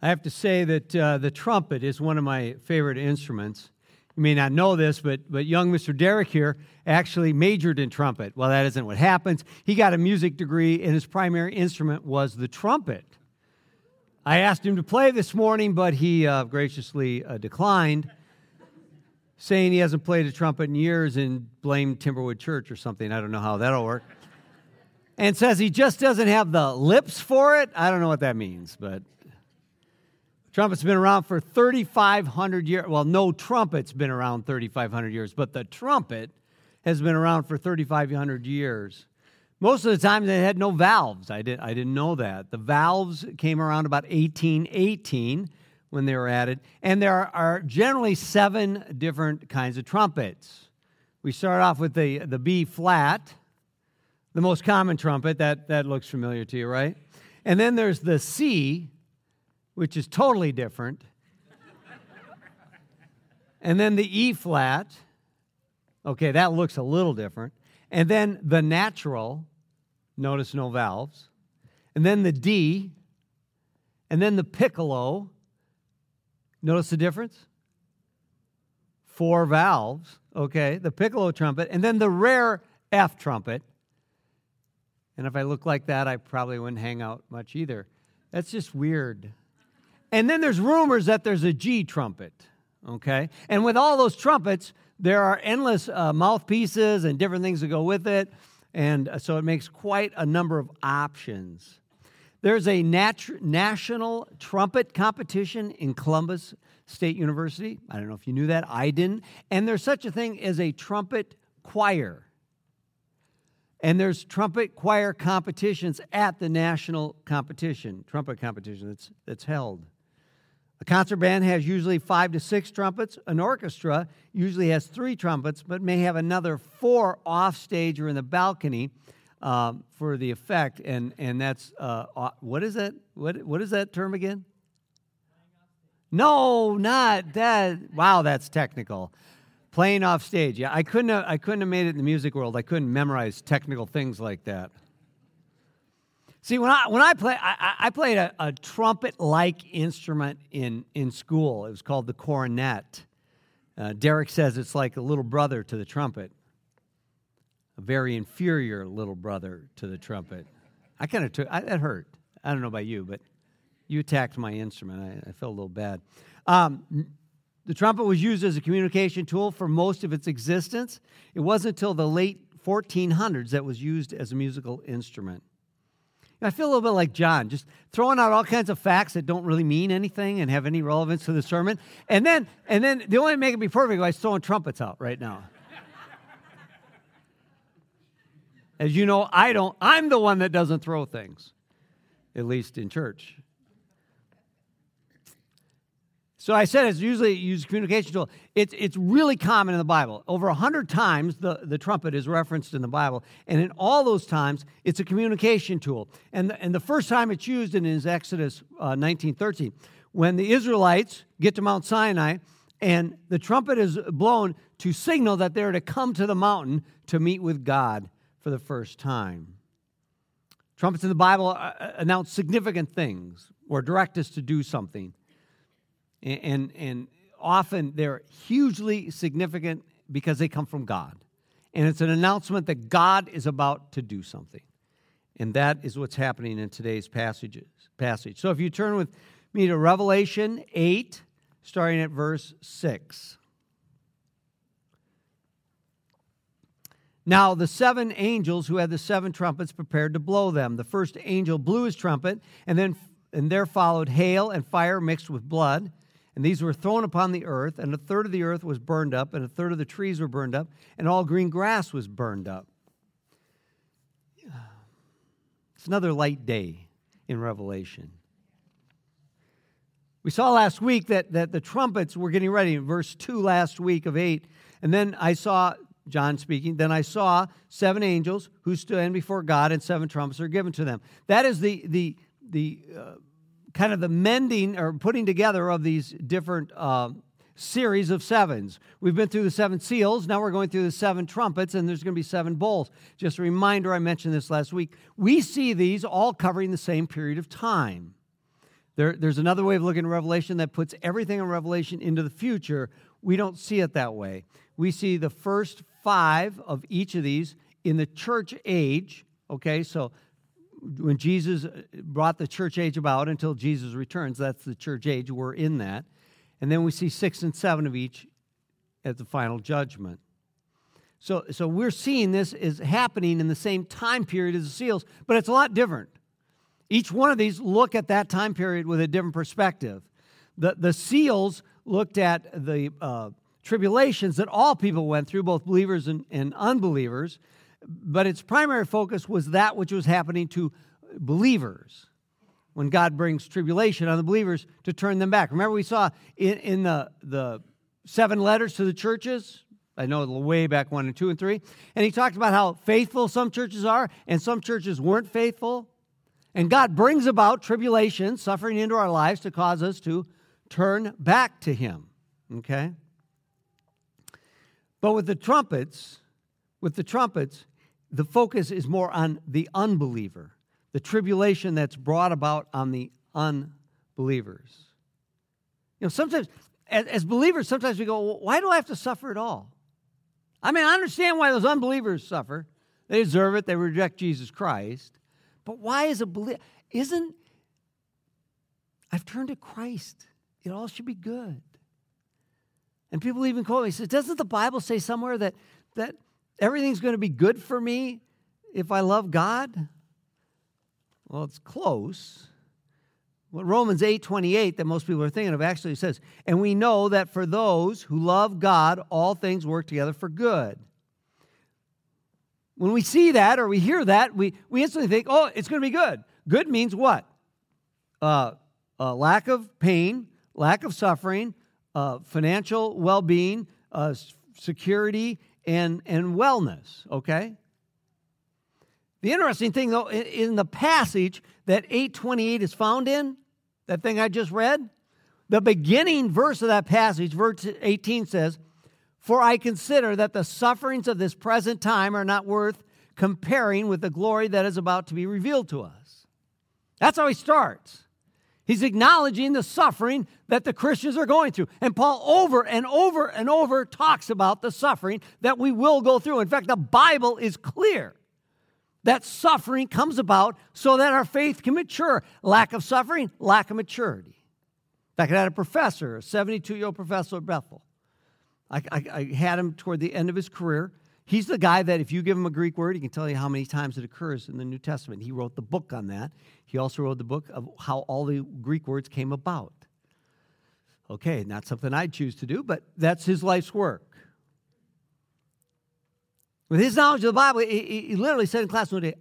I have to say that uh, the trumpet is one of my favorite instruments. You may not know this, but, but young Mr. Derek here actually majored in trumpet. Well, that isn't what happens. He got a music degree, and his primary instrument was the trumpet. I asked him to play this morning, but he uh, graciously uh, declined, saying he hasn't played a trumpet in years and blamed Timberwood Church or something. I don't know how that'll work. And says he just doesn't have the lips for it. I don't know what that means, but Trumpet's been around for 3,500 years. Well, no trumpet's been around 3,500 years, but the trumpet has been around for 3,500 years. Most of the time, they had no valves. I, did, I didn't know that. The valves came around about 1818 when they were added. And there are generally seven different kinds of trumpets. We start off with the, the B flat, the most common trumpet. That, that looks familiar to you, right? And then there's the C, which is totally different. and then the E flat. Okay, that looks a little different. And then the natural, notice no valves. And then the D. And then the piccolo. Notice the difference? Four valves. Okay, the piccolo trumpet. And then the rare F trumpet. And if I look like that, I probably wouldn't hang out much either. That's just weird. And then there's rumors that there's a G trumpet, okay? And with all those trumpets, there are endless uh, mouthpieces and different things that go with it. And uh, so it makes quite a number of options. There's a nat- national trumpet competition in Columbus State University. I don't know if you knew that. I didn't. And there's such a thing as a trumpet choir. And there's trumpet choir competitions at the national competition, trumpet competition that's, that's held. A concert band has usually five to six trumpets. An orchestra usually has three trumpets, but may have another four off stage or in the balcony um, for the effect. And, and that's, uh, what is that? What, what is that term again? No, not that. Wow, that's technical. Playing off stage. Yeah, I couldn't have, I couldn't have made it in the music world. I couldn't memorize technical things like that. See, when I when I play, I, I played a, a trumpet-like instrument in in school. It was called the cornet. Uh, Derek says it's like a little brother to the trumpet, a very inferior little brother to the trumpet. I kind of took I, that hurt. I don't know about you, but you attacked my instrument. I, I felt a little bad. Um, the trumpet was used as a communication tool for most of its existence. It wasn't until the late 1400s that was used as a musical instrument. I feel a little bit like John, just throwing out all kinds of facts that don't really mean anything and have any relevance to the sermon. And then, and then the only way to make it be perfect is throwing trumpets out right now. As you know, I don't, I'm the one that doesn't throw things, at least in church. So I said it's usually used communication tool. It's, it's really common in the Bible. Over a hundred times the, the trumpet is referenced in the Bible. And in all those times, it's a communication tool. And the, and the first time it's used in is Exodus uh, 19.13. When the Israelites get to Mount Sinai and the trumpet is blown to signal that they're to come to the mountain to meet with God for the first time. Trumpets in the Bible uh, uh, announce significant things or direct us to do something. And, and, and often they're hugely significant because they come from God. And it's an announcement that God is about to do something. And that is what's happening in today's passages, passage. So if you turn with me to Revelation 8, starting at verse 6. Now, the seven angels who had the seven trumpets prepared to blow them. The first angel blew his trumpet, and then and there followed hail and fire mixed with blood and these were thrown upon the earth, and a third of the earth was burned up, and a third of the trees were burned up, and all green grass was burned up. It's another light day in Revelation. We saw last week that, that the trumpets were getting ready, in verse 2 last week of 8. And then I saw, John speaking, then I saw seven angels who stood before God, and seven trumpets are given to them. That is the, the, the uh, kind of the mending or putting together of these different uh, series of sevens. We've been through the seven seals. Now we're going through the seven trumpets, and there's going to be seven bowls. Just a reminder I mentioned this last week. We see these all covering the same period of time. There, there's another way of looking at Revelation that puts everything in Revelation into the future. We don't see it that way. We see the first five of each of these in the church age. Okay, so when Jesus brought the church age about until Jesus returns, that's the church age. We're in that. And then we see six and seven of each at the final judgment. So, so we're seeing this is happening in the same time period as the seals, but it's a lot different. Each one of these look at that time period with a different perspective. The, the seals looked at the uh, tribulations that all people went through, both believers and, and unbelievers, but its primary focus was that which was happening to believers when God brings tribulation on the believers to turn them back. Remember, we saw in, in the, the seven letters to the churches, I know way back one and two and three, and he talked about how faithful some churches are and some churches weren't faithful. And God brings about tribulation, suffering into our lives to cause us to turn back to Him. Okay? But with the trumpets, with the trumpets, the focus is more on the unbeliever, the tribulation that's brought about on the unbelievers. You know, sometimes, as, as believers, sometimes we go, well, why do I have to suffer at all? I mean, I understand why those unbelievers suffer. They deserve it, they reject Jesus Christ. But why is a believer? Isn't I've turned to Christ. It all should be good. And people even quote me, says, doesn't the Bible say somewhere that that everything's going to be good for me if I love God? Well, it's close. What Romans 8 28 that most people are thinking of actually says, and we know that for those who love God, all things work together for good. When we see that or we hear that, we, we instantly think, oh, it's going to be good. Good means what? Uh, uh, lack of pain, lack of suffering, uh, financial well being, uh, security, and, and wellness, okay? The interesting thing, though, in, the passage that 828 is found in, that thing I just read, the beginning verse of that passage, verse 18 says, for I consider that the sufferings of this present time are not worth comparing with the glory that is about to be revealed to us. That's how he starts. He's acknowledging the suffering that the Christians are going through. And Paul over and over and over talks about the suffering that we will go through. In fact, the Bible is clear that suffering comes about so that our faith can mature. Lack of suffering, lack of maturity. In fact, I had a professor, a 72 year old professor at Bethel. I, I, I, had him toward the end of his career. He's the guy that if you give him a Greek word, he can tell you how many times it occurs in the New Testament. He wrote the book on that. He also wrote the book of how all the Greek words came about. Okay, not something I'd choose to do, but that's his life's work. With his knowledge of the Bible, he, he literally said in class one day,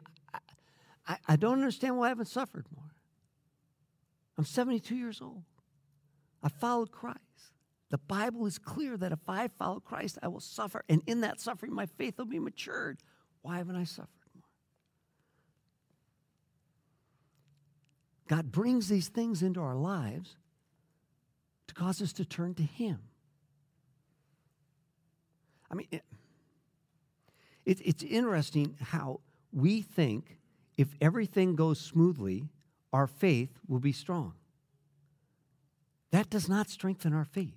I, I don't understand why I haven't suffered more. I'm 72 years old. I followed Christ. The Bible is clear that if I follow Christ, I will suffer. And in that suffering, my faith will be matured. Why haven't I suffered more? God brings these things into our lives to cause us to turn to Him. I mean, it, it, it's interesting how we think if everything goes smoothly, our faith will be strong. That does not strengthen our faith.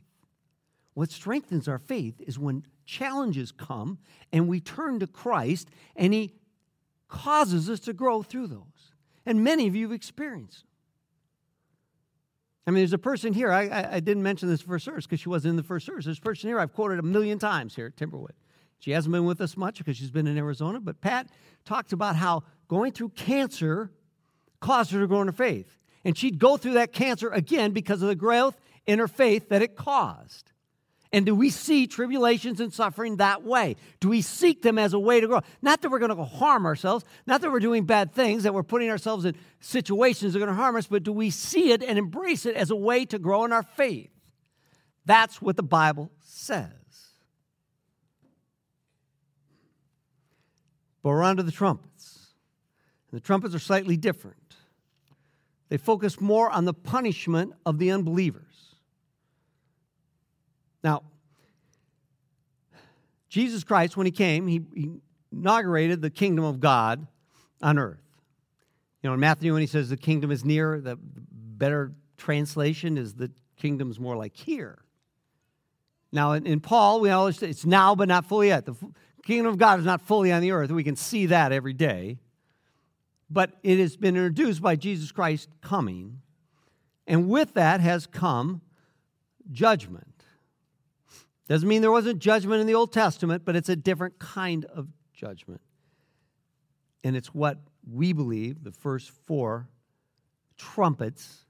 What strengthens our faith is when challenges come and we turn to Christ and He causes us to grow through those. And many of you have experienced. I mean, there's a person here, I, I, I didn't mention this first service because she wasn't in the first service. There's a person here I've quoted a million times here at Timberwood. She hasn't been with us much because she's been in Arizona, but Pat talked about how going through cancer caused her to grow in her faith. And she'd go through that cancer again because of the growth in her faith that it caused. And do we see tribulations and suffering that way? Do we seek them as a way to grow? Not that we're going to harm ourselves, not that we're doing bad things, that we're putting ourselves in situations that are going to harm us, but do we see it and embrace it as a way to grow in our faith? That's what the Bible says. But we're on to the trumpets. And the trumpets are slightly different. They focus more on the punishment of the unbelievers. Now, Jesus Christ, when he came, he, he inaugurated the kingdom of God on earth. You know, in Matthew, when he says the kingdom is near, the better translation is the kingdom's more like here. Now, in, in Paul, we always say it's now, but not fully yet. The kingdom of God is not fully on the earth. We can see that every day. But it has been introduced by Jesus Christ coming. And with that has come judgment. Doesn't mean there wasn't judgment in the Old Testament, but it's a different kind of judgment. And it's what we believe the first four trumpets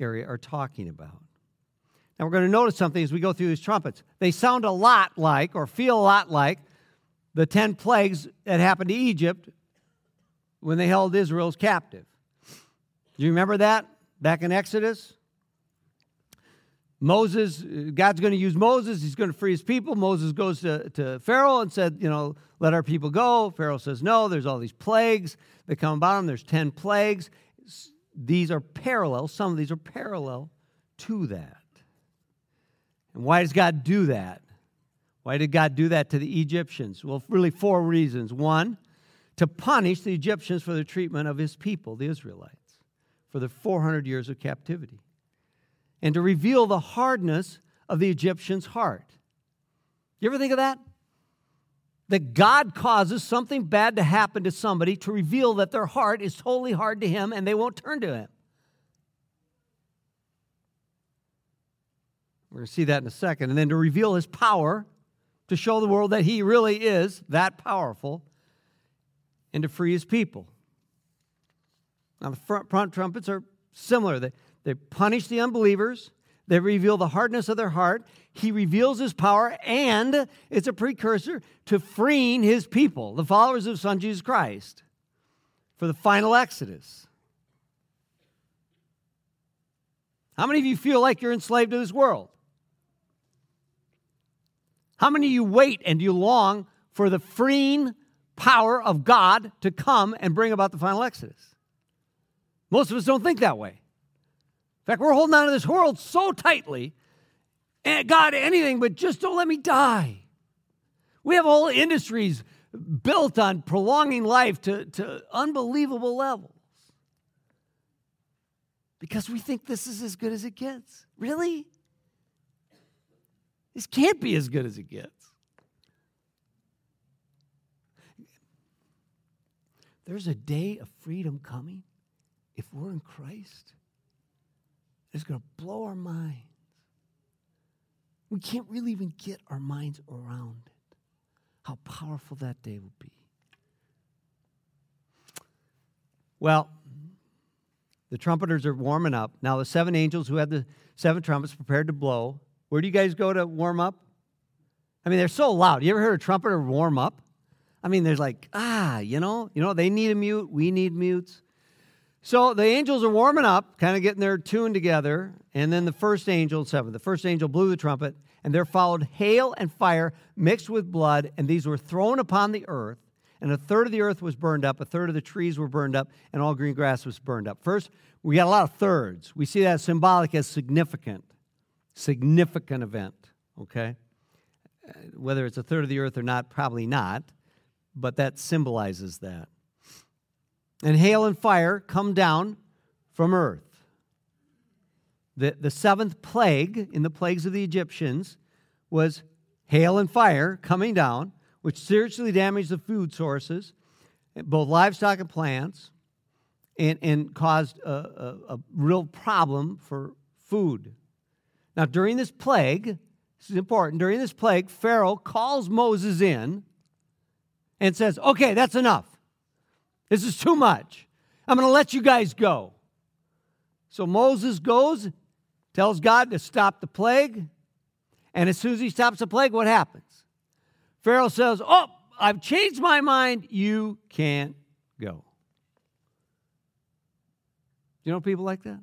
area are talking about. Now we're going to notice something as we go through these trumpets. They sound a lot like, or feel a lot like, the 10 plagues that happened to Egypt when they held Israel's captive. Do you remember that back in Exodus? Moses, uh, God's going to use Moses. He's going to free his people. Moses goes to, to Pharaoh and said, You know, let our people go. Pharaoh says, No, there's all these plagues that come about them. There's 10 plagues. These are parallel. Some of these are parallel to that. And why does God do that? Why did God do that to the Egyptians? Well, really, four reasons. One, to punish the Egyptians for the treatment of his people, the Israelites, for the 400 years of captivity, and to reveal the hardness of the Egyptians' heart. You ever think of that? That God causes something bad to happen to somebody to reveal that their heart is totally hard to Him and they won't turn to Him. We're going to see that in a second. And then to reveal His power, to show the world that He really is that powerful, and to free His people. Now, the front, front trumpets are similar. They, they punish the unbelievers, they reveal the hardness of their heart. He reveals his power, and it's a precursor to freeing his people, the followers of Son Jesus Christ, for the final exodus. How many of you feel like you're enslaved to this world? How many of you wait and you long for the freeing power of God to come and bring about the final exodus? Most of us don't think that way. In fact, we're holding on to this world so tightly and God, anything, but just don't let me die. We have whole industries built on prolonging life to, to unbelievable levels because we think this is as good as it gets. Really? This can't be as good as it gets. There's a day of freedom coming if we're in Christ. It's going to blow our minds. We can't really even get our minds around it. How powerful that day will be. Well, the trumpeters are warming up. Now, the seven angels who had the seven trumpets prepared to blow. Where do you guys go to warm up? I mean, they're so loud. You ever heard a trumpeter warm up? I mean, there's like, ah, you know, you know, they need a mute, we need mutes. So the angels are warming up, kind of getting their tune together, and then the first angel, seven, the first angel blew the trumpet, and there followed hail and fire mixed with blood, and these were thrown upon the earth, and a third of the earth was burned up, a third of the trees were burned up, and all green grass was burned up. First, we got a lot of thirds. We see that symbolic as significant, significant event, okay? Uh, whether it's a third of the earth or not, probably not, but that symbolizes that and hail and fire come down from earth. The, the seventh plague in the plagues of the Egyptians was hail and fire coming down, which seriously damaged the food sources, both livestock and plants, and, and caused a, a, a real problem for food. Now, during this plague, this is important, during this plague, Pharaoh calls Moses in and says, Okay, that's enough. This is too much. I'm going to let you guys go. So Moses goes, tells God to stop the plague. And as soon as he stops the plague, what happens? Pharaoh says, Oh, I've changed my mind. You can't go. You know people like that?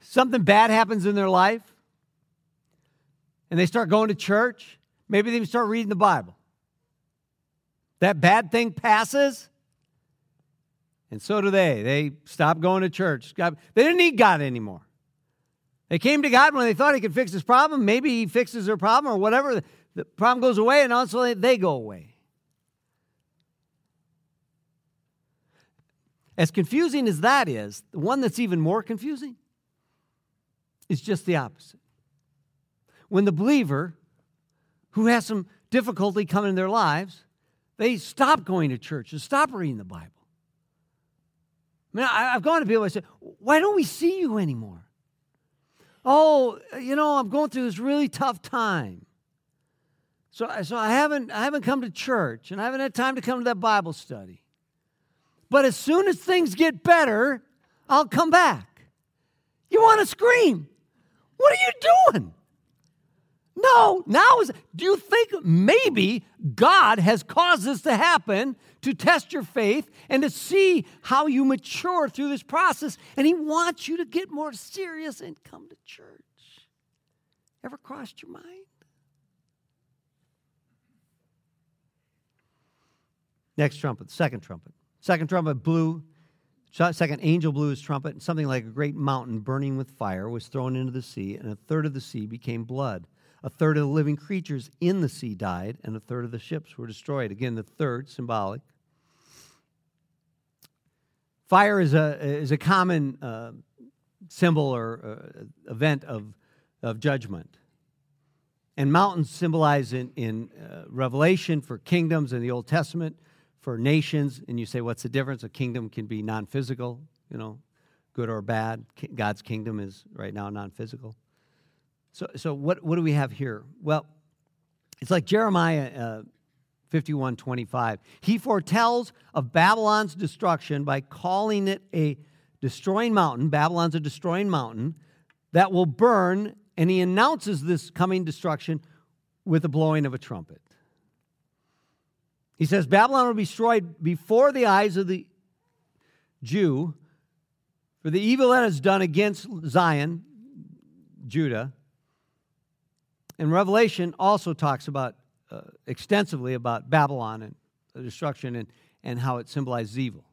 Something bad happens in their life, and they start going to church. Maybe they even start reading the Bible. That bad thing passes, and so do they. They stop going to church. God, they didn't need God anymore. They came to God when they thought He could fix this problem. Maybe He fixes their problem or whatever. The problem goes away, and also they go away. As confusing as that is, the one that's even more confusing is just the opposite. When the believer who has some difficulty coming in their lives, they stop going to church and stop reading the Bible. I mean, I've gone to people and said, Why don't we see you anymore? Oh, you know, I'm going through this really tough time. So, so I haven't I haven't come to church and I haven't had time to come to that Bible study. But as soon as things get better, I'll come back. You want to scream. What are you doing? No, now is do you think maybe God has caused this to happen to test your faith and to see how you mature through this process and he wants you to get more serious and come to church. Ever crossed your mind? Next trumpet, second trumpet. Second trumpet blew, second angel blew his trumpet, and something like a great mountain burning with fire was thrown into the sea, and a third of the sea became blood. A third of the living creatures in the sea died, and a third of the ships were destroyed. Again, the third, symbolic. Fire is a, is a common uh, symbol or uh, event of, of judgment. And mountains symbolize in, in uh, Revelation for kingdoms in the Old Testament for nations, and you say, what's the difference? A kingdom can be non physical, you know, good or bad. God's kingdom is right now non physical. So, so what, what do we have here? Well, it's like Jeremiah uh, 51 25. He foretells of Babylon's destruction by calling it a destroying mountain. Babylon's a destroying mountain that will burn, and he announces this coming destruction with the blowing of a trumpet. He says Babylon will be destroyed before the eyes of the Jew for the evil that is done against Zion, Judah. And Revelation also talks about uh, extensively about Babylon and the destruction and, and how it symbolizes evil.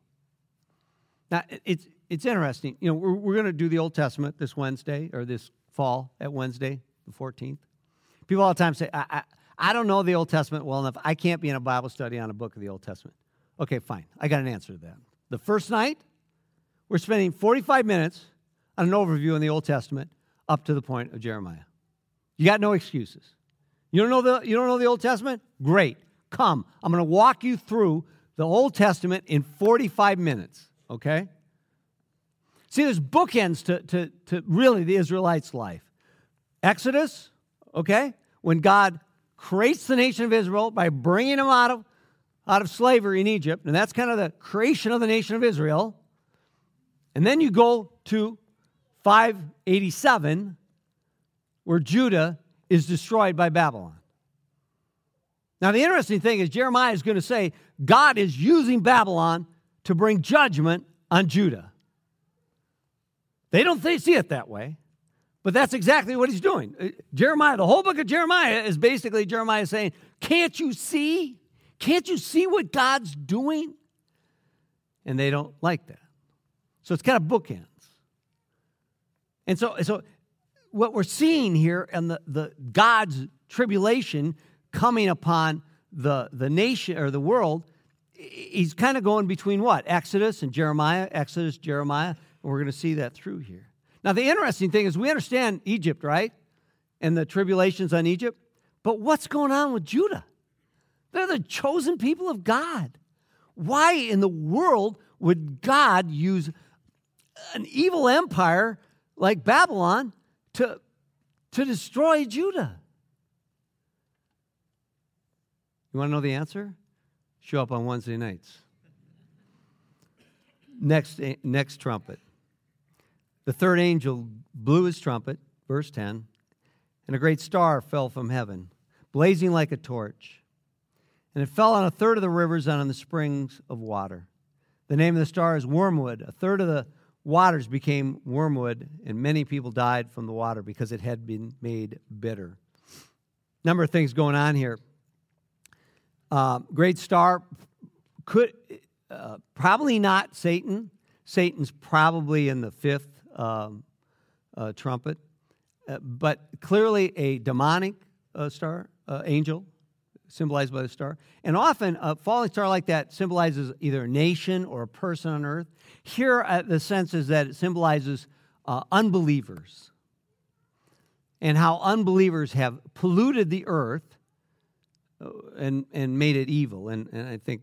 Now, it's, it's interesting. You know, we're, we're going to do the Old Testament this Wednesday or this fall at Wednesday, the 14th. People all the time say, I, I I don't know the Old Testament well enough. I can't be in a Bible study on a book of the Old Testament. Okay, fine. I got an answer to that. The first night, we're spending 45 minutes on an overview in the Old Testament up to the point of Jeremiah. You got no excuses. You don't know the, you don't know the Old Testament? Great. Come. I'm going to walk you through the Old Testament in 45 minutes, okay? See, there's bookends to, to, to really the Israelites' life. Exodus, okay? When God creates the nation of Israel by bringing them out of, out of slavery in Egypt. And that's kind of the creation of the nation of Israel. And then you go to 587, where Judah is destroyed by Babylon. Now, the interesting thing is, Jeremiah is going to say God is using Babylon to bring judgment on Judah. They don't see it that way. But that's exactly what he's doing. Uh, Jeremiah, the whole book of Jeremiah is basically Jeremiah saying, Can't you see? Can't you see what God's doing? And they don't like that. So it's kind of bookends. And so, so what we're seeing here and the, the God's tribulation coming upon the, the nation or the world, he's kind of going between what? Exodus and Jeremiah, Exodus, Jeremiah. We're going to see that through here. Now, the interesting thing is we understand Egypt, right? And the tribulations on Egypt. But what's going on with Judah? They're the chosen people of God. Why in the world would God use an evil empire like Babylon to, to destroy Judah? You want to know the answer? Show up on Wednesday nights. Next, eh, next trumpet. The third angel blew his trumpet, verse 10, and a great star fell from heaven, blazing like a torch. And it fell on a third of the rivers and on the springs of water. The name of the star is wormwood. A third of the waters became wormwood, and many people died from the water because it had been made bitter. Number of things going on here. Uh, great star could uh, probably not Satan. Satan's probably in the fifth um, uh, trumpet, uh, but clearly a demonic uh, star, uh, angel, symbolized by the star. And often, a falling star like that symbolizes either a nation or a person on earth. Here, uh, the sense is that it symbolizes uh, unbelievers and how unbelievers have polluted the earth uh, and, and made it evil. And, and I think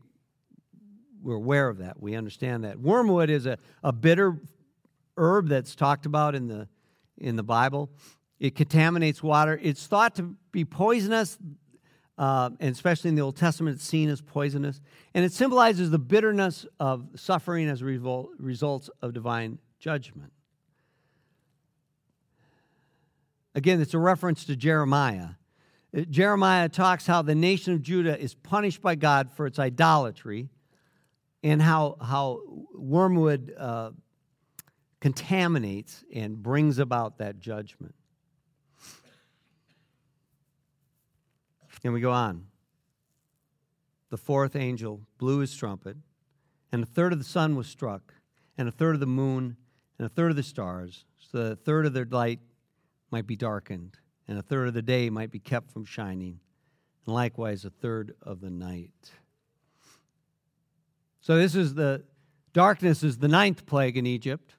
we're aware of that. We understand that. Wormwood is a, a bitter herb that's talked about in the, in the Bible. It contaminates water. It's thought to be poisonous, uh, and especially in the Old Testament, it's seen as poisonous. And it symbolizes the bitterness of suffering as a result, results of divine judgment. Again, it's a reference to Jeremiah. Uh, Jeremiah talks how the nation of Judah is punished by God for its idolatry and how, how wormwood uh, contaminates and brings about that judgment. And we go on. The fourth angel blew his trumpet, and a third of the sun was struck, and a third of the moon, and a third of the stars, so that a third of their light might be darkened, and a third of the day might be kept from shining, and likewise a third of the night. So this is the darkness is the ninth plague in Egypt.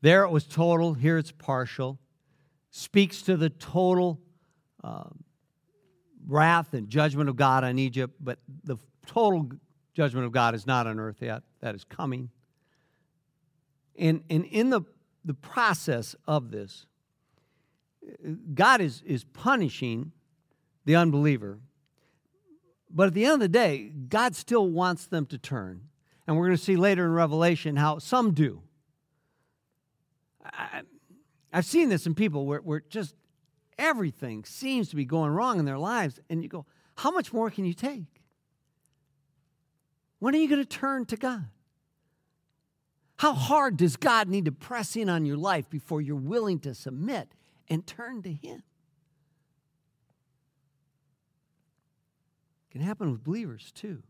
There it was total, here it's partial. Speaks to the total uh, wrath and judgment of God on Egypt, but the total judgment of God is not on earth yet. That is coming. And, and in the, the process of this, God is, is punishing the unbeliever. But at the end of the day, God still wants them to turn. And we're going to see later in Revelation how some do. I, have seen this in people where, where just everything seems to be going wrong in their lives. And you go, how much more can you take? When are you going to turn to God? How hard does God need to press in on your life before you're willing to submit and turn to Him. It can happen with believers too.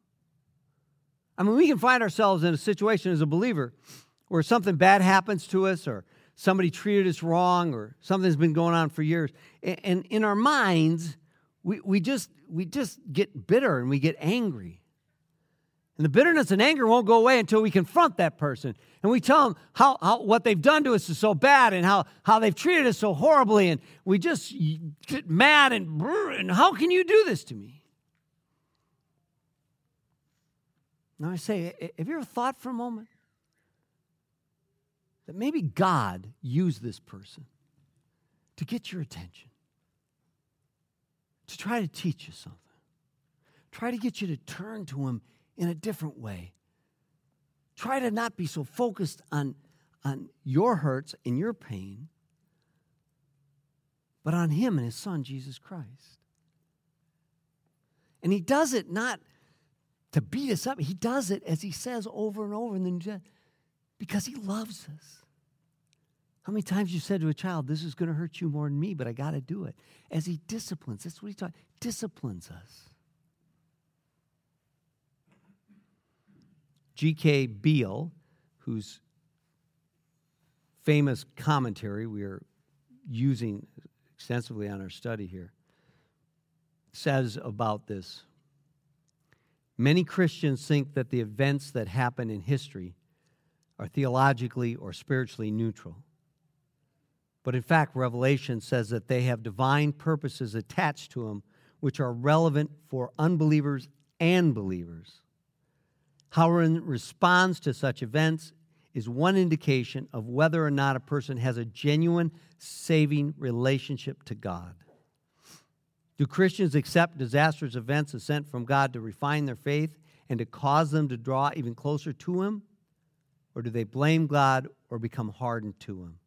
I mean, we can find ourselves in a situation as a believer where something bad happens to us or somebody treated us wrong or something's been going on for years. And in our minds, we, we, just, we just get bitter and we get angry. And the bitterness and anger won't go away until we confront that person. And we tell them how, how what they've done to us is so bad and how, how they've treated us so horribly. And we just get mad and, and how can you do this to me? Now I say, have you ever thought for a moment that maybe God used this person to get your attention, to try to teach you something, try to get you to turn to Him in a different way. Try to not be so focused on, on your hurts and your pain, but on Him and His Son, Jesus Christ. And He does it not to beat us up, He does it, as He says over and over in the New Testament, because He loves us. How many times you said to a child, This is going to hurt you more than me, but I got to do it? As He disciplines, that's what He taught, disciplines us. G.K. Beale, whose famous commentary we are using extensively on our study here, says about this Many Christians think that the events that happen in history are theologically or spiritually neutral. But in fact, Revelation says that they have divine purposes attached to them which are relevant for unbelievers and believers. How one responds to such events is one indication of whether or not a person has a genuine saving relationship to God. Do Christians accept disastrous events as sent from God to refine their faith and to cause them to draw even closer to Him? Or do they blame God or become hardened to Him?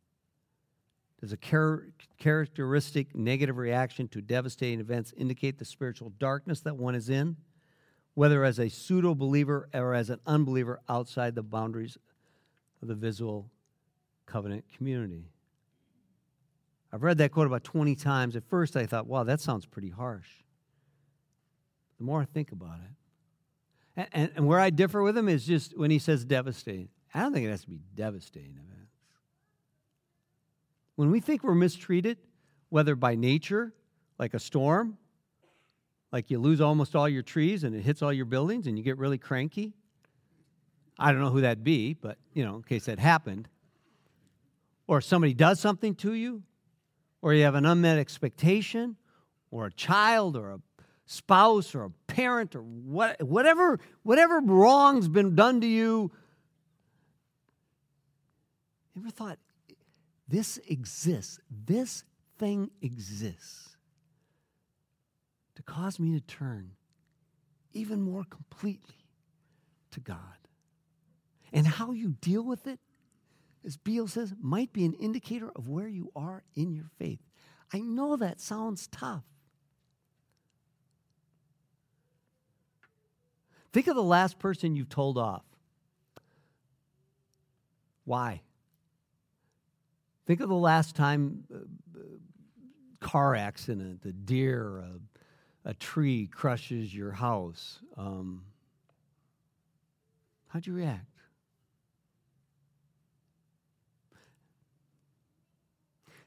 Does a char- characteristic negative reaction to devastating events indicate the spiritual darkness that one is in? whether as a pseudo believer or as an unbeliever outside the boundaries of the visual covenant community. I've read that quote about 20 times. At first, I thought, wow, that sounds pretty harsh. The more I think about it, and, and, and where I differ with him is just when he says devastating. I don't think it has to be devastating events. When we think we're mistreated, whether by nature, like a storm, Like you lose almost all your trees and it hits all your buildings and you get really cranky. I don't know who that'd be, but you know, in case that happened. Or somebody does something to you, or you have an unmet expectation, or a child, or a spouse, or a parent, or what, whatever, whatever wrong's been done to you. You ever thought this exists? This thing exists to cause me to turn even more completely to God. And how you deal with it, as Beale says, might be an indicator of where you are in your faith. I know that sounds tough. Think of the last person you've told off. Why? Think of the last time uh, car accident, a deer, a, a tree crushes your house. Um, how'd you react?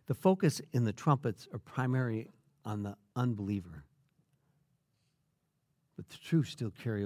The focus in the trumpets are primary on the unbeliever. But the truth still carry over.